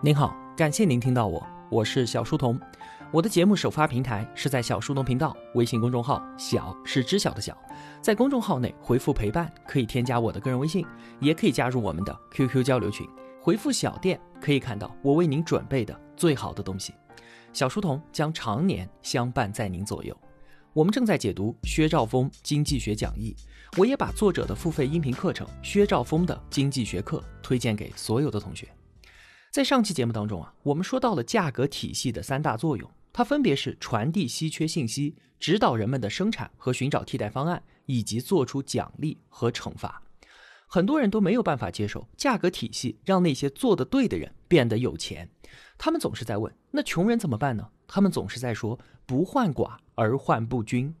您好，感谢您听到我，我是小书童。我的节目首发平台是在小书童频道微信公众号，小是知晓的小，在公众号内回复陪伴，可以添加我的个人微信，也可以加入我们的 QQ 交流群。回复小店可以看到我为您准备的最好的东西。小书童将常年相伴在您左右。我们正在解读薛兆丰经济学讲义，我也把作者的付费音频课程《薛兆丰的经济学课》推荐给所有的同学。在上期节目当中啊，我们说到了价格体系的三大作用，它分别是传递稀缺信息、指导人们的生产和寻找替代方案，以及做出奖励和惩罚。很多人都没有办法接受价格体系让那些做得对的人变得有钱，他们总是在问：那穷人怎么办呢？他们总是在说不患寡而患不均。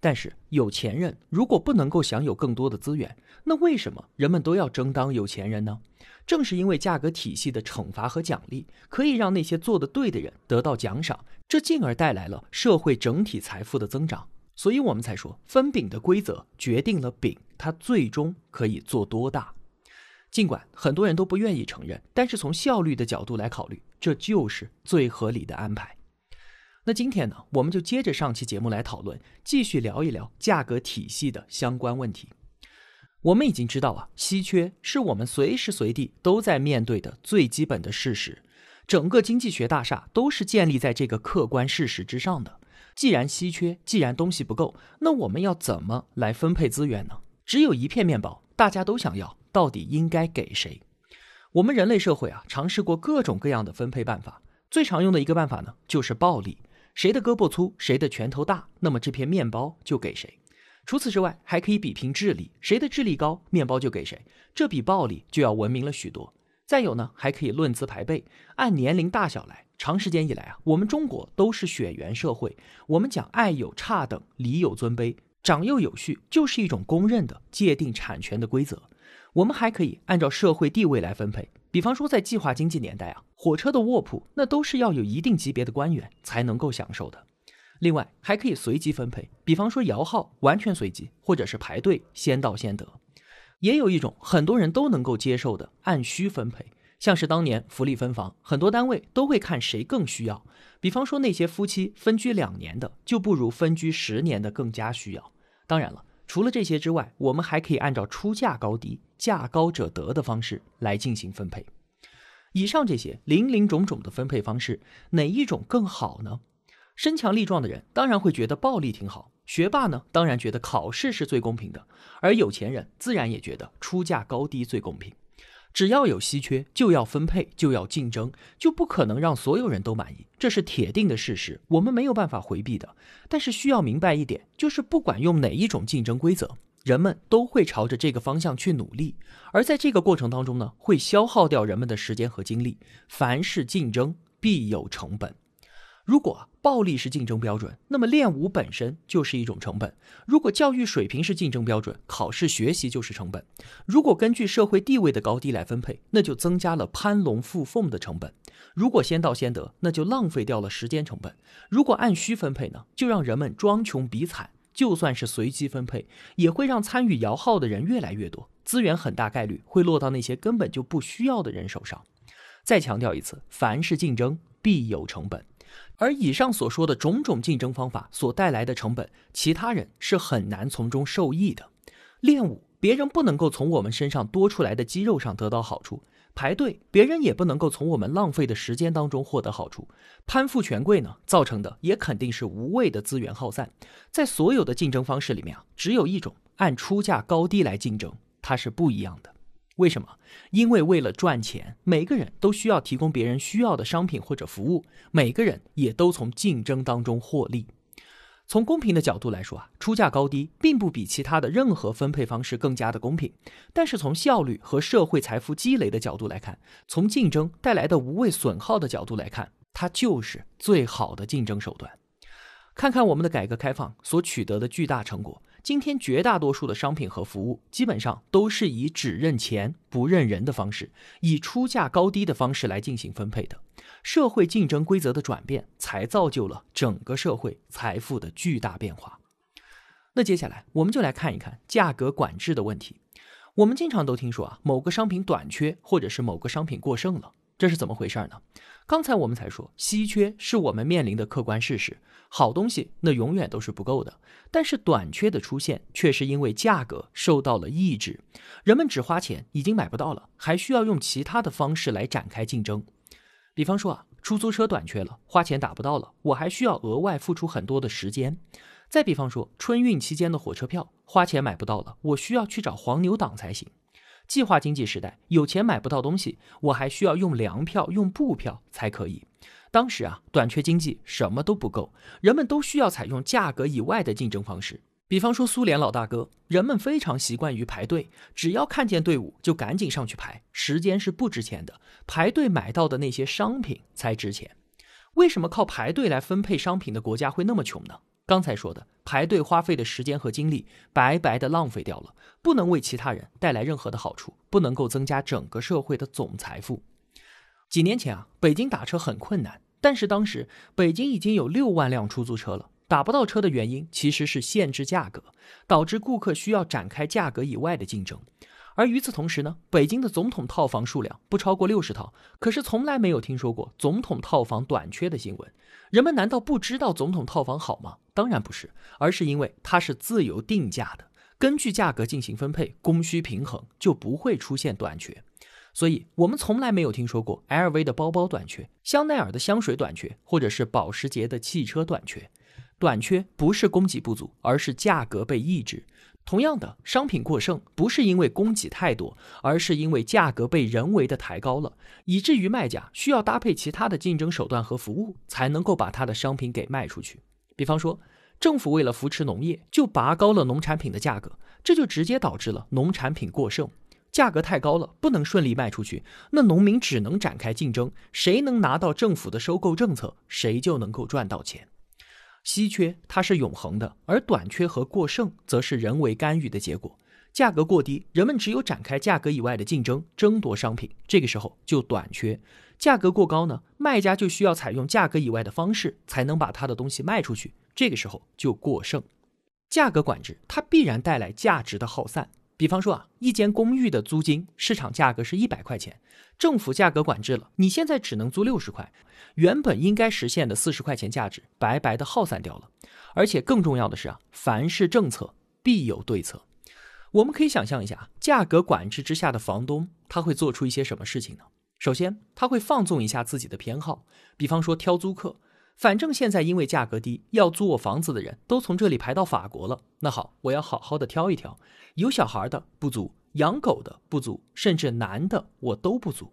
但是有钱人如果不能够享有更多的资源，那为什么人们都要争当有钱人呢？正是因为价格体系的惩罚和奖励可以让那些做得对的人得到奖赏，这进而带来了社会整体财富的增长。所以我们才说分饼的规则决定了饼它最终可以做多大。尽管很多人都不愿意承认，但是从效率的角度来考虑，这就是最合理的安排。那今天呢，我们就接着上期节目来讨论，继续聊一聊价格体系的相关问题。我们已经知道啊，稀缺是我们随时随地都在面对的最基本的事实。整个经济学大厦都是建立在这个客观事实之上的。既然稀缺，既然东西不够，那我们要怎么来分配资源呢？只有一片面包，大家都想要，到底应该给谁？我们人类社会啊，尝试过各种各样的分配办法，最常用的一个办法呢，就是暴力。谁的胳膊粗，谁的拳头大，那么这片面包就给谁。除此之外，还可以比拼智力，谁的智力高，面包就给谁。这比暴力就要文明了许多。再有呢，还可以论资排辈，按年龄大小来。长时间以来啊，我们中国都是血缘社会，我们讲爱有差等，礼有尊卑，长幼有序，就是一种公认的界定产权的规则。我们还可以按照社会地位来分配。比方说，在计划经济年代啊，火车的卧铺那都是要有一定级别的官员才能够享受的。另外，还可以随机分配，比方说摇号完全随机，或者是排队先到先得。也有一种很多人都能够接受的按需分配，像是当年福利分房，很多单位都会看谁更需要。比方说那些夫妻分居两年的，就不如分居十年的更加需要。当然了，除了这些之外，我们还可以按照出价高低。价高者得的方式来进行分配。以上这些林林种种的分配方式，哪一种更好呢？身强力壮的人当然会觉得暴力挺好，学霸呢当然觉得考试是最公平的，而有钱人自然也觉得出价高低最公平。只要有稀缺，就要分配，就要竞争，就不可能让所有人都满意，这是铁定的事实，我们没有办法回避的。但是需要明白一点，就是不管用哪一种竞争规则。人们都会朝着这个方向去努力，而在这个过程当中呢，会消耗掉人们的时间和精力。凡是竞争，必有成本。如果暴力是竞争标准，那么练武本身就是一种成本；如果教育水平是竞争标准，考试学习就是成本；如果根据社会地位的高低来分配，那就增加了攀龙附凤的成本；如果先到先得，那就浪费掉了时间成本；如果按需分配呢，就让人们装穷比惨。就算是随机分配，也会让参与摇号的人越来越多，资源很大概率会落到那些根本就不需要的人手上。再强调一次，凡是竞争必有成本，而以上所说的种种竞争方法所带来的成本，其他人是很难从中受益的。练武，别人不能够从我们身上多出来的肌肉上得到好处。排队，别人也不能够从我们浪费的时间当中获得好处。攀附权贵呢，造成的也肯定是无谓的资源耗散。在所有的竞争方式里面啊，只有一种按出价高低来竞争，它是不一样的。为什么？因为为了赚钱，每个人都需要提供别人需要的商品或者服务，每个人也都从竞争当中获利。从公平的角度来说啊，出价高低并不比其他的任何分配方式更加的公平。但是从效率和社会财富积累的角度来看，从竞争带来的无谓损耗的角度来看，它就是最好的竞争手段。看看我们的改革开放所取得的巨大成果。今天绝大多数的商品和服务，基本上都是以只认钱不认人的方式，以出价高低的方式来进行分配的。社会竞争规则的转变，才造就了整个社会财富的巨大变化。那接下来，我们就来看一看价格管制的问题。我们经常都听说啊，某个商品短缺，或者是某个商品过剩了。这是怎么回事呢？刚才我们才说，稀缺是我们面临的客观事实，好东西那永远都是不够的。但是短缺的出现，却是因为价格受到了抑制，人们只花钱已经买不到了，还需要用其他的方式来展开竞争。比方说啊，出租车短缺了，花钱打不到了，我还需要额外付出很多的时间。再比方说，春运期间的火车票，花钱买不到了，我需要去找黄牛党才行。计划经济时代，有钱买不到东西，我还需要用粮票、用布票才可以。当时啊，短缺经济，什么都不够，人们都需要采用价格以外的竞争方式。比方说苏联老大哥，人们非常习惯于排队，只要看见队伍就赶紧上去排，时间是不值钱的，排队买到的那些商品才值钱。为什么靠排队来分配商品的国家会那么穷呢？刚才说的排队花费的时间和精力白白的浪费掉了，不能为其他人带来任何的好处，不能够增加整个社会的总财富。几年前啊，北京打车很困难，但是当时北京已经有六万辆出租车了，打不到车的原因其实是限制价格，导致顾客需要展开价格以外的竞争。而与此同时呢，北京的总统套房数量不超过六十套，可是从来没有听说过总统套房短缺的新闻。人们难道不知道总统套房好吗？当然不是，而是因为它是自由定价的，根据价格进行分配，供需平衡就不会出现短缺。所以，我们从来没有听说过 LV 的包包短缺，香奈儿的香水短缺，或者是保时捷的汽车短缺。短缺不是供给不足，而是价格被抑制。同样的，商品过剩不是因为供给太多，而是因为价格被人为的抬高了，以至于卖家需要搭配其他的竞争手段和服务，才能够把他的商品给卖出去。比方说，政府为了扶持农业，就拔高了农产品的价格，这就直接导致了农产品过剩，价格太高了，不能顺利卖出去，那农民只能展开竞争，谁能拿到政府的收购政策，谁就能够赚到钱。稀缺它是永恒的，而短缺和过剩则是人为干预的结果。价格过低，人们只有展开价格以外的竞争，争夺商品，这个时候就短缺；价格过高呢，卖家就需要采用价格以外的方式，才能把他的东西卖出去，这个时候就过剩。价格管制它必然带来价值的耗散。比方说啊，一间公寓的租金市场价格是一百块钱，政府价格管制了，你现在只能租六十块，原本应该实现的四十块钱价值白白的耗散掉了。而且更重要的是啊，凡是政策必有对策。我们可以想象一下，价格管制之下的房东他会做出一些什么事情呢？首先，他会放纵一下自己的偏好，比方说挑租客。反正现在因为价格低，要租我房子的人都从这里排到法国了。那好，我要好好的挑一挑，有小孩的不租，养狗的不租，甚至男的我都不租。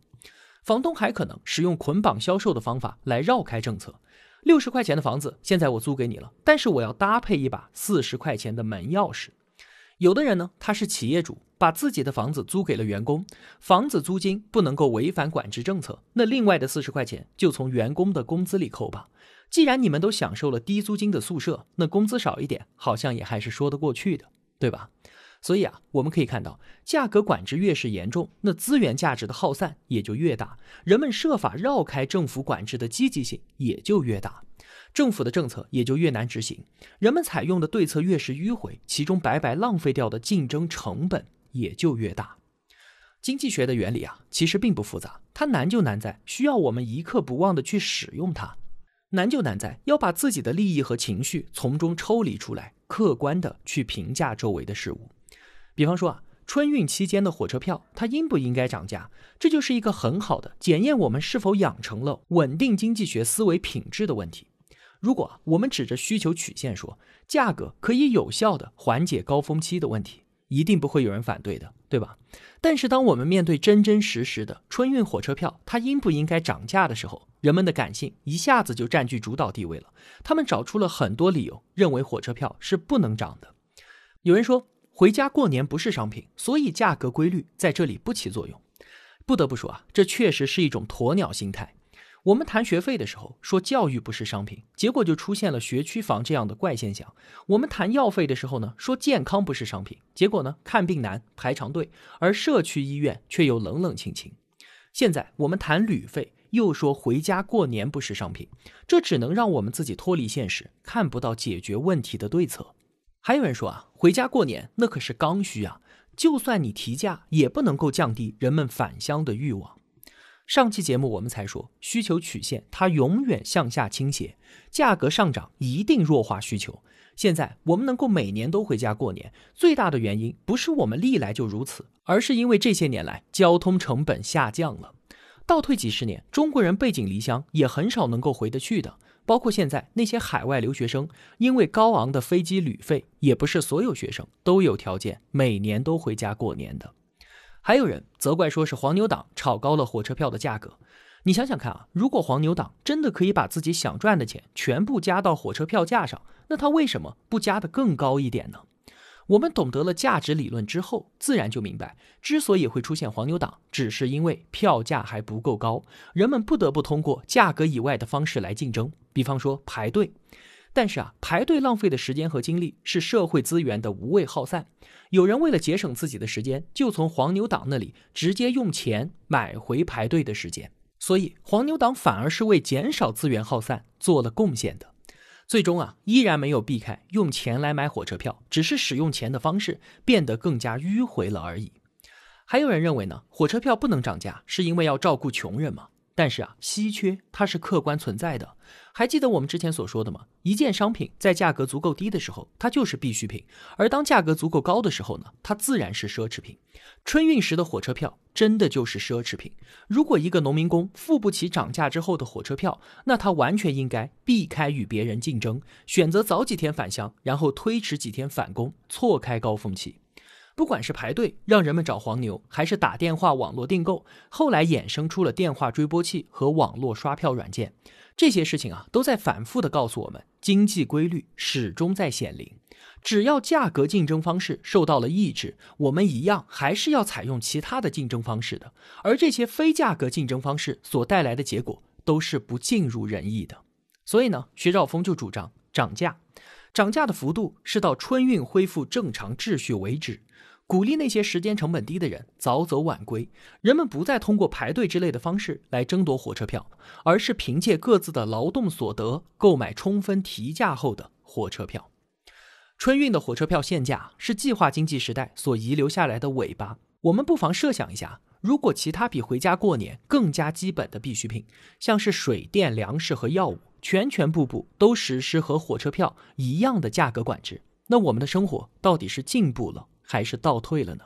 房东还可能使用捆绑销售的方法来绕开政策。六十块钱的房子现在我租给你了，但是我要搭配一把四十块钱的门钥匙。有的人呢，他是企业主，把自己的房子租给了员工，房子租金不能够违反管制政策，那另外的四十块钱就从员工的工资里扣吧。既然你们都享受了低租金的宿舍，那工资少一点好像也还是说得过去的，对吧？所以啊，我们可以看到，价格管制越是严重，那资源价值的耗散也就越大，人们设法绕开政府管制的积极性也就越大，政府的政策也就越难执行，人们采用的对策越是迂回，其中白白浪费掉的竞争成本也就越大。经济学的原理啊，其实并不复杂，它难就难在需要我们一刻不忘的去使用它。难就难在要把自己的利益和情绪从中抽离出来，客观的去评价周围的事物。比方说啊，春运期间的火车票，它应不应该涨价？这就是一个很好的检验我们是否养成了稳定经济学思维品质的问题。如果我们指着需求曲线说，价格可以有效的缓解高峰期的问题。一定不会有人反对的，对吧？但是当我们面对真真实实的春运火车票，它应不应该涨价的时候，人们的感性一下子就占据主导地位了。他们找出了很多理由，认为火车票是不能涨的。有人说，回家过年不是商品，所以价格规律在这里不起作用。不得不说啊，这确实是一种鸵鸟心态。我们谈学费的时候说教育不是商品，结果就出现了学区房这样的怪现象。我们谈药费的时候呢，说健康不是商品，结果呢看病难排长队，而社区医院却又冷冷清清。现在我们谈旅费，又说回家过年不是商品，这只能让我们自己脱离现实，看不到解决问题的对策。还有人说啊，回家过年那可是刚需啊，就算你提价，也不能够降低人们返乡的欲望。上期节目我们才说，需求曲线它永远向下倾斜，价格上涨一定弱化需求。现在我们能够每年都回家过年，最大的原因不是我们历来就如此，而是因为这些年来交通成本下降了。倒退几十年，中国人背井离乡也很少能够回得去的。包括现在那些海外留学生，因为高昂的飞机旅费，也不是所有学生都有条件每年都回家过年的。还有人责怪说是黄牛党炒高了火车票的价格。你想想看啊，如果黄牛党真的可以把自己想赚的钱全部加到火车票价上，那他为什么不加的更高一点呢？我们懂得了价值理论之后，自然就明白，之所以会出现黄牛党，只是因为票价还不够高，人们不得不通过价格以外的方式来竞争，比方说排队。但是啊，排队浪费的时间和精力是社会资源的无谓耗散。有人为了节省自己的时间，就从黄牛党那里直接用钱买回排队的时间。所以，黄牛党反而是为减少资源耗散做了贡献的，最终啊，依然没有避开用钱来买火车票，只是使用钱的方式变得更加迂回了而已。还有人认为呢，火车票不能涨价，是因为要照顾穷人吗？但是啊，稀缺它是客观存在的。还记得我们之前所说的吗？一件商品在价格足够低的时候，它就是必需品；而当价格足够高的时候呢，它自然是奢侈品。春运时的火车票真的就是奢侈品。如果一个农民工付不起涨价之后的火车票，那他完全应该避开与别人竞争，选择早几天返乡，然后推迟几天返工，错开高峰期。不管是排队让人们找黄牛，还是打电话网络订购，后来衍生出了电话追波器和网络刷票软件，这些事情啊，都在反复的告诉我们，经济规律始终在显灵。只要价格竞争方式受到了抑制，我们一样还是要采用其他的竞争方式的。而这些非价格竞争方式所带来的结果，都是不尽如人意的。所以呢，薛兆丰就主张涨价，涨价的幅度是到春运恢复正常秩序为止。鼓励那些时间成本低的人早走晚归，人们不再通过排队之类的方式来争夺火车票，而是凭借各自的劳动所得购买充分提价后的火车票。春运的火车票限价是计划经济时代所遗留下来的尾巴。我们不妨设想一下，如果其他比回家过年更加基本的必需品，像是水电、粮食和药物，全全部部都实施和火车票一样的价格管制，那我们的生活到底是进步了？还是倒退了呢？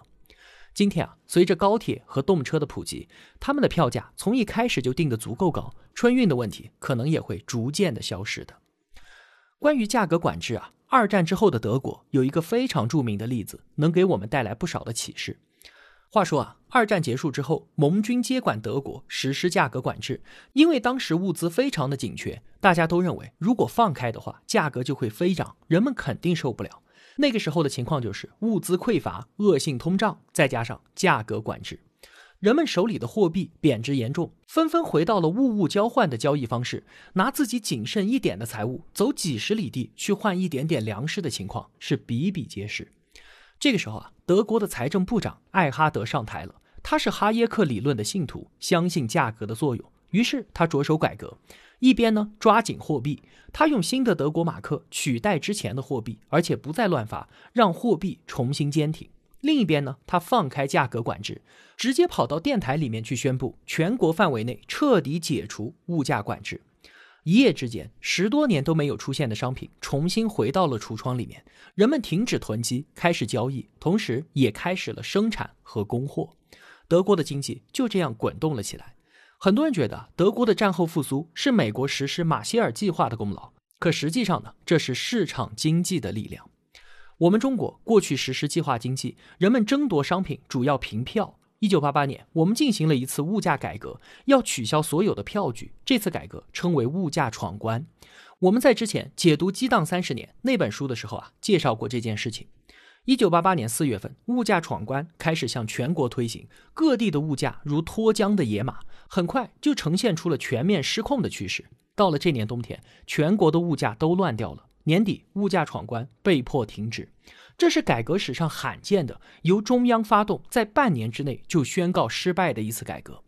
今天啊，随着高铁和动车的普及，他们的票价从一开始就定得足够高，春运的问题可能也会逐渐的消失的。关于价格管制啊，二战之后的德国有一个非常著名的例子，能给我们带来不少的启示。话说啊，二战结束之后，盟军接管德国，实施价格管制，因为当时物资非常的紧缺，大家都认为如果放开的话，价格就会飞涨，人们肯定受不了。那个时候的情况就是物资匮乏、恶性通胀，再加上价格管制，人们手里的货币贬值严重，纷纷回到了物物交换的交易方式，拿自己仅剩一点的财物走几十里地去换一点点粮食的情况是比比皆是。这个时候啊，德国的财政部长艾哈德上台了，他是哈耶克理论的信徒，相信价格的作用，于是他着手改革。一边呢抓紧货币，他用新的德国马克取代之前的货币，而且不再乱发，让货币重新坚挺。另一边呢，他放开价格管制，直接跑到电台里面去宣布，全国范围内彻底解除物价管制。一夜之间，十多年都没有出现的商品重新回到了橱窗里面，人们停止囤积，开始交易，同时也开始了生产和供货。德国的经济就这样滚动了起来。很多人觉得德国的战后复苏是美国实施马歇尔计划的功劳，可实际上呢，这是市场经济的力量。我们中国过去实施计划经济，人们争夺商品主要凭票。一九八八年，我们进行了一次物价改革，要取消所有的票据。这次改革称为物价闯关。我们在之前解读《激荡三十年》那本书的时候啊，介绍过这件事情。一九八八年四月份，物价闯关开始向全国推行，各地的物价如脱缰的野马，很快就呈现出了全面失控的趋势。到了这年冬天，全国的物价都乱掉了。年底，物价闯关被迫停止，这是改革史上罕见的由中央发动，在半年之内就宣告失败的一次改革。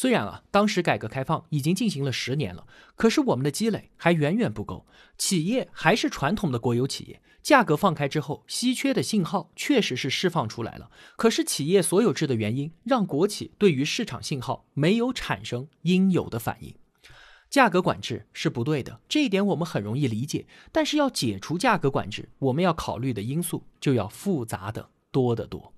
虽然啊，当时改革开放已经进行了十年了，可是我们的积累还远远不够，企业还是传统的国有企业。价格放开之后，稀缺的信号确实是释放出来了，可是企业所有制的原因让国企对于市场信号没有产生应有的反应。价格管制是不对的，这一点我们很容易理解。但是要解除价格管制，我们要考虑的因素就要复杂的多得多。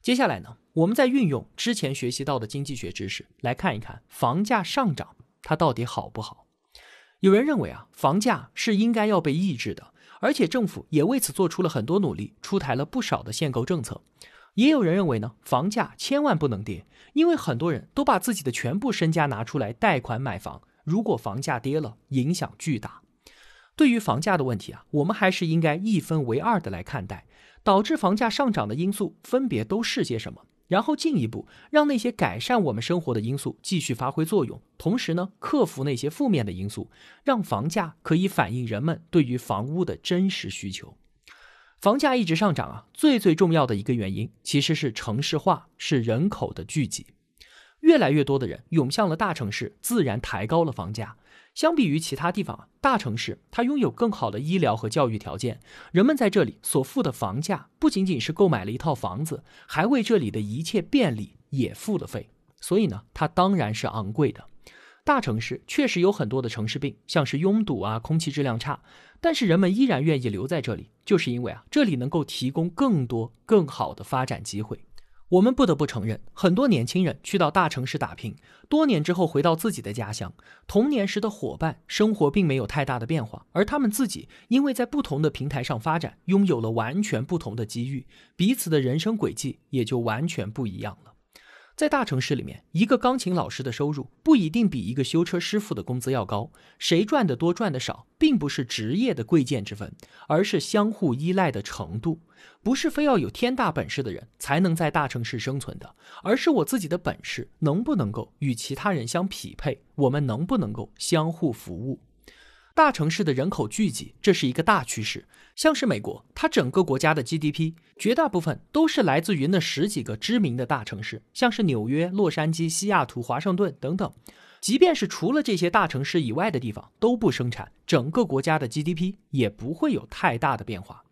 接下来呢，我们再运用之前学习到的经济学知识来看一看房价上涨它到底好不好？有人认为啊，房价是应该要被抑制的，而且政府也为此做出了很多努力，出台了不少的限购政策。也有人认为呢，房价千万不能跌，因为很多人都把自己的全部身家拿出来贷款买房，如果房价跌了，影响巨大。对于房价的问题啊，我们还是应该一分为二的来看待。导致房价上涨的因素分别都是些什么？然后进一步让那些改善我们生活的因素继续发挥作用，同时呢，克服那些负面的因素，让房价可以反映人们对于房屋的真实需求。房价一直上涨啊，最最重要的一个原因其实是城市化，是人口的聚集，越来越多的人涌向了大城市，自然抬高了房价。相比于其他地方，大城市它拥有更好的医疗和教育条件，人们在这里所付的房价不仅仅是购买了一套房子，还为这里的一切便利也付了费，所以呢，它当然是昂贵的。大城市确实有很多的城市病，像是拥堵啊、空气质量差，但是人们依然愿意留在这里，就是因为啊，这里能够提供更多更好的发展机会。我们不得不承认，很多年轻人去到大城市打拼，多年之后回到自己的家乡，童年时的伙伴生活并没有太大的变化，而他们自己因为在不同的平台上发展，拥有了完全不同的机遇，彼此的人生轨迹也就完全不一样了。在大城市里面，一个钢琴老师的收入不一定比一个修车师傅的工资要高。谁赚的多赚的少，并不是职业的贵贱之分，而是相互依赖的程度。不是非要有天大本事的人才能在大城市生存的，而是我自己的本事能不能够与其他人相匹配，我们能不能够相互服务。大城市的人口聚集，这是一个大趋势。像是美国，它整个国家的 GDP 绝大部分都是来自于那十几个知名的大城市，像是纽约、洛杉矶、西雅图、华盛顿等等。即便是除了这些大城市以外的地方都不生产，整个国家的 GDP 也不会有太大的变化。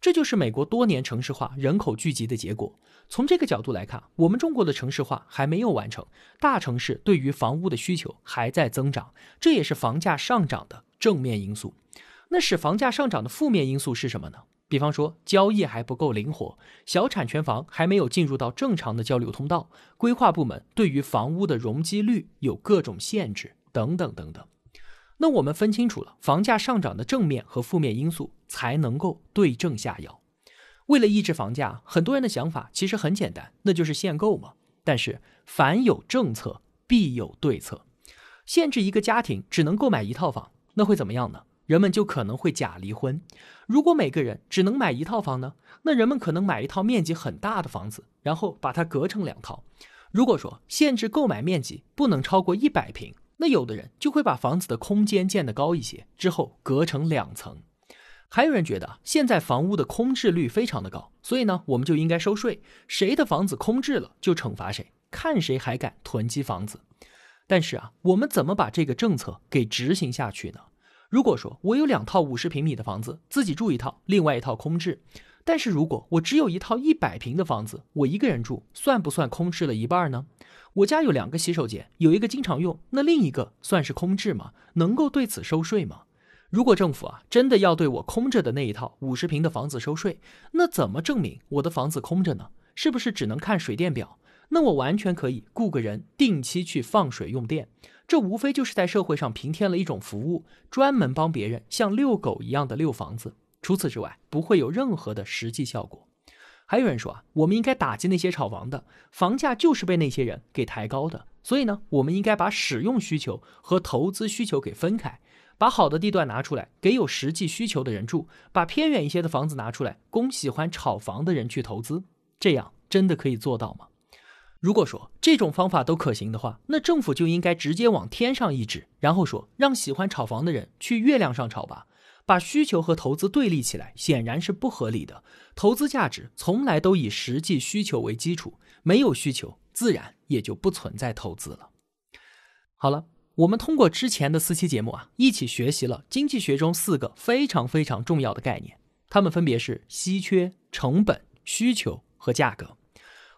这就是美国多年城市化、人口聚集的结果。从这个角度来看，我们中国的城市化还没有完成，大城市对于房屋的需求还在增长，这也是房价上涨的正面因素。那使房价上涨的负面因素是什么呢？比方说交易还不够灵活，小产权房还没有进入到正常的交流通道，规划部门对于房屋的容积率有各种限制，等等等等。那我们分清楚了房价上涨的正面和负面因素，才能够对症下药。为了抑制房价，很多人的想法其实很简单，那就是限购嘛。但是凡有政策，必有对策。限制一个家庭只能购买一套房，那会怎么样呢？人们就可能会假离婚。如果每个人只能买一套房呢？那人们可能买一套面积很大的房子，然后把它隔成两套。如果说限制购买面积不能超过一百平。那有的人就会把房子的空间建得高一些，之后隔成两层。还有人觉得现在房屋的空置率非常的高，所以呢，我们就应该收税，谁的房子空置了就惩罚谁，看谁还敢囤积房子。但是啊，我们怎么把这个政策给执行下去呢？如果说我有两套五十平米的房子，自己住一套，另外一套空置，但是如果我只有一套一百平的房子，我一个人住，算不算空置了一半呢？我家有两个洗手间，有一个经常用，那另一个算是空置吗？能够对此收税吗？如果政府啊真的要对我空着的那一套五十平的房子收税，那怎么证明我的房子空着呢？是不是只能看水电表？那我完全可以雇个人定期去放水用电，这无非就是在社会上平添了一种服务，专门帮别人像遛狗一样的遛房子。除此之外，不会有任何的实际效果。还有人说啊，我们应该打击那些炒房的，房价就是被那些人给抬高的。所以呢，我们应该把使用需求和投资需求给分开，把好的地段拿出来给有实际需求的人住，把偏远一些的房子拿出来供喜欢炒房的人去投资。这样真的可以做到吗？如果说这种方法都可行的话，那政府就应该直接往天上一指，然后说让喜欢炒房的人去月亮上炒吧。把需求和投资对立起来，显然是不合理的。投资价值从来都以实际需求为基础，没有需求自然也就不存在投资了。好了，我们通过之前的四期节目啊，一起学习了经济学中四个非常非常重要的概念，它们分别是稀缺、成本、需求和价格。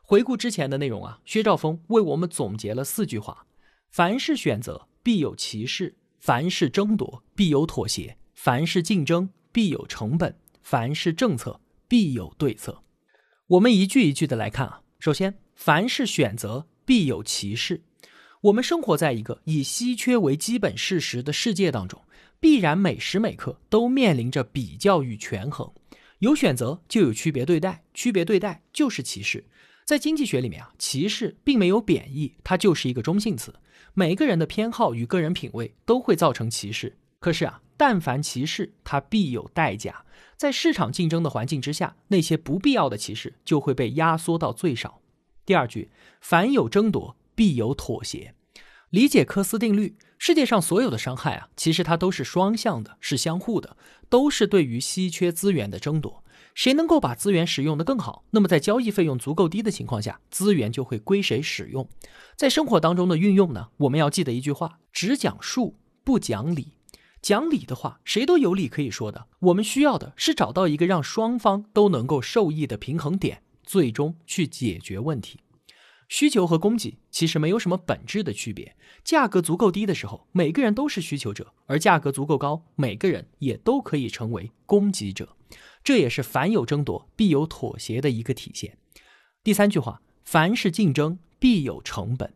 回顾之前的内容啊，薛兆丰为我们总结了四句话：凡是选择，必有歧视；凡是争夺，必有妥协；凡是竞争，必有成本；凡是政策，必有对策。我们一句一句的来看啊。首先，凡是选择，必有歧视。我们生活在一个以稀缺为基本事实的世界当中，必然每时每刻都面临着比较与权衡。有选择就有区别对待，区别对待就是歧视。在经济学里面啊，歧视并没有贬义，它就是一个中性词。每个人的偏好与个人品味都会造成歧视。可是啊，但凡歧视，它必有代价。在市场竞争的环境之下，那些不必要的歧视就会被压缩到最少。第二句，凡有争夺，必有妥协。理解科斯定律，世界上所有的伤害啊，其实它都是双向的，是相互的，都是对于稀缺资源的争夺。谁能够把资源使用的更好，那么在交易费用足够低的情况下，资源就会归谁使用。在生活当中的运用呢，我们要记得一句话：只讲数，不讲理。讲理的话，谁都有理可以说的。我们需要的是找到一个让双方都能够受益的平衡点，最终去解决问题。需求和供给其实没有什么本质的区别。价格足够低的时候，每个人都是需求者；而价格足够高，每个人也都可以成为供给者。这也是凡有争夺，必有妥协的一个体现。第三句话，凡是竞争，必有成本。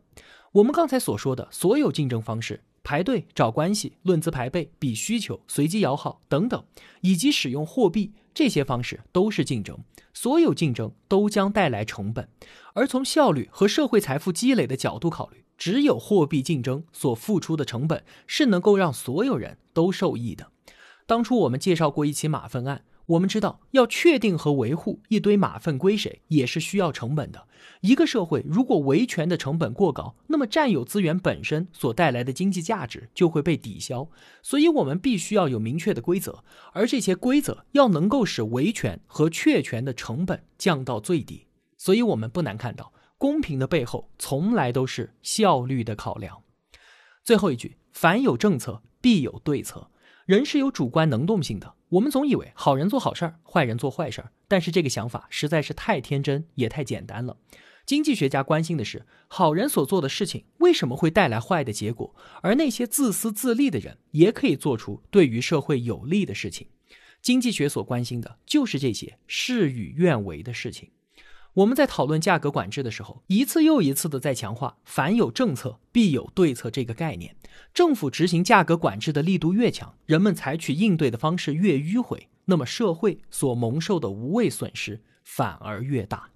我们刚才所说的所有竞争方式。排队找关系、论资排辈、比需求、随机摇号等等，以及使用货币这些方式都是竞争。所有竞争都将带来成本，而从效率和社会财富积累的角度考虑，只有货币竞争所付出的成本是能够让所有人都受益的。当初我们介绍过一起马粪案。我们知道，要确定和维护一堆马粪归谁，也是需要成本的。一个社会如果维权的成本过高，那么占有资源本身所带来的经济价值就会被抵消。所以，我们必须要有明确的规则，而这些规则要能够使维权和确权的成本降到最低。所以，我们不难看到，公平的背后从来都是效率的考量。最后一句，凡有政策，必有对策。人是有主观能动性的。我们总以为好人做好事儿，坏人做坏事儿，但是这个想法实在是太天真，也太简单了。经济学家关心的是，好人所做的事情为什么会带来坏的结果，而那些自私自利的人也可以做出对于社会有利的事情。经济学所关心的就是这些事与愿违的事情。我们在讨论价格管制的时候，一次又一次的在强化“凡有政策，必有对策”这个概念。政府执行价格管制的力度越强，人们采取应对的方式越迂回，那么社会所蒙受的无谓损失反而越大。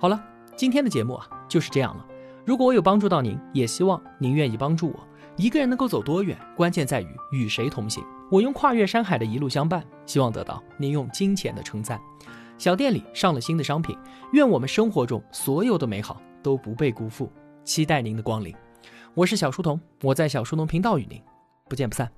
好了，今天的节目啊就是这样了。如果我有帮助到您，也希望您愿意帮助我。一个人能够走多远，关键在于与谁同行。我用跨越山海的一路相伴，希望得到您用金钱的称赞。小店里上了新的商品，愿我们生活中所有的美好都不被辜负，期待您的光临。我是小书童，我在小书童频道与您不见不散。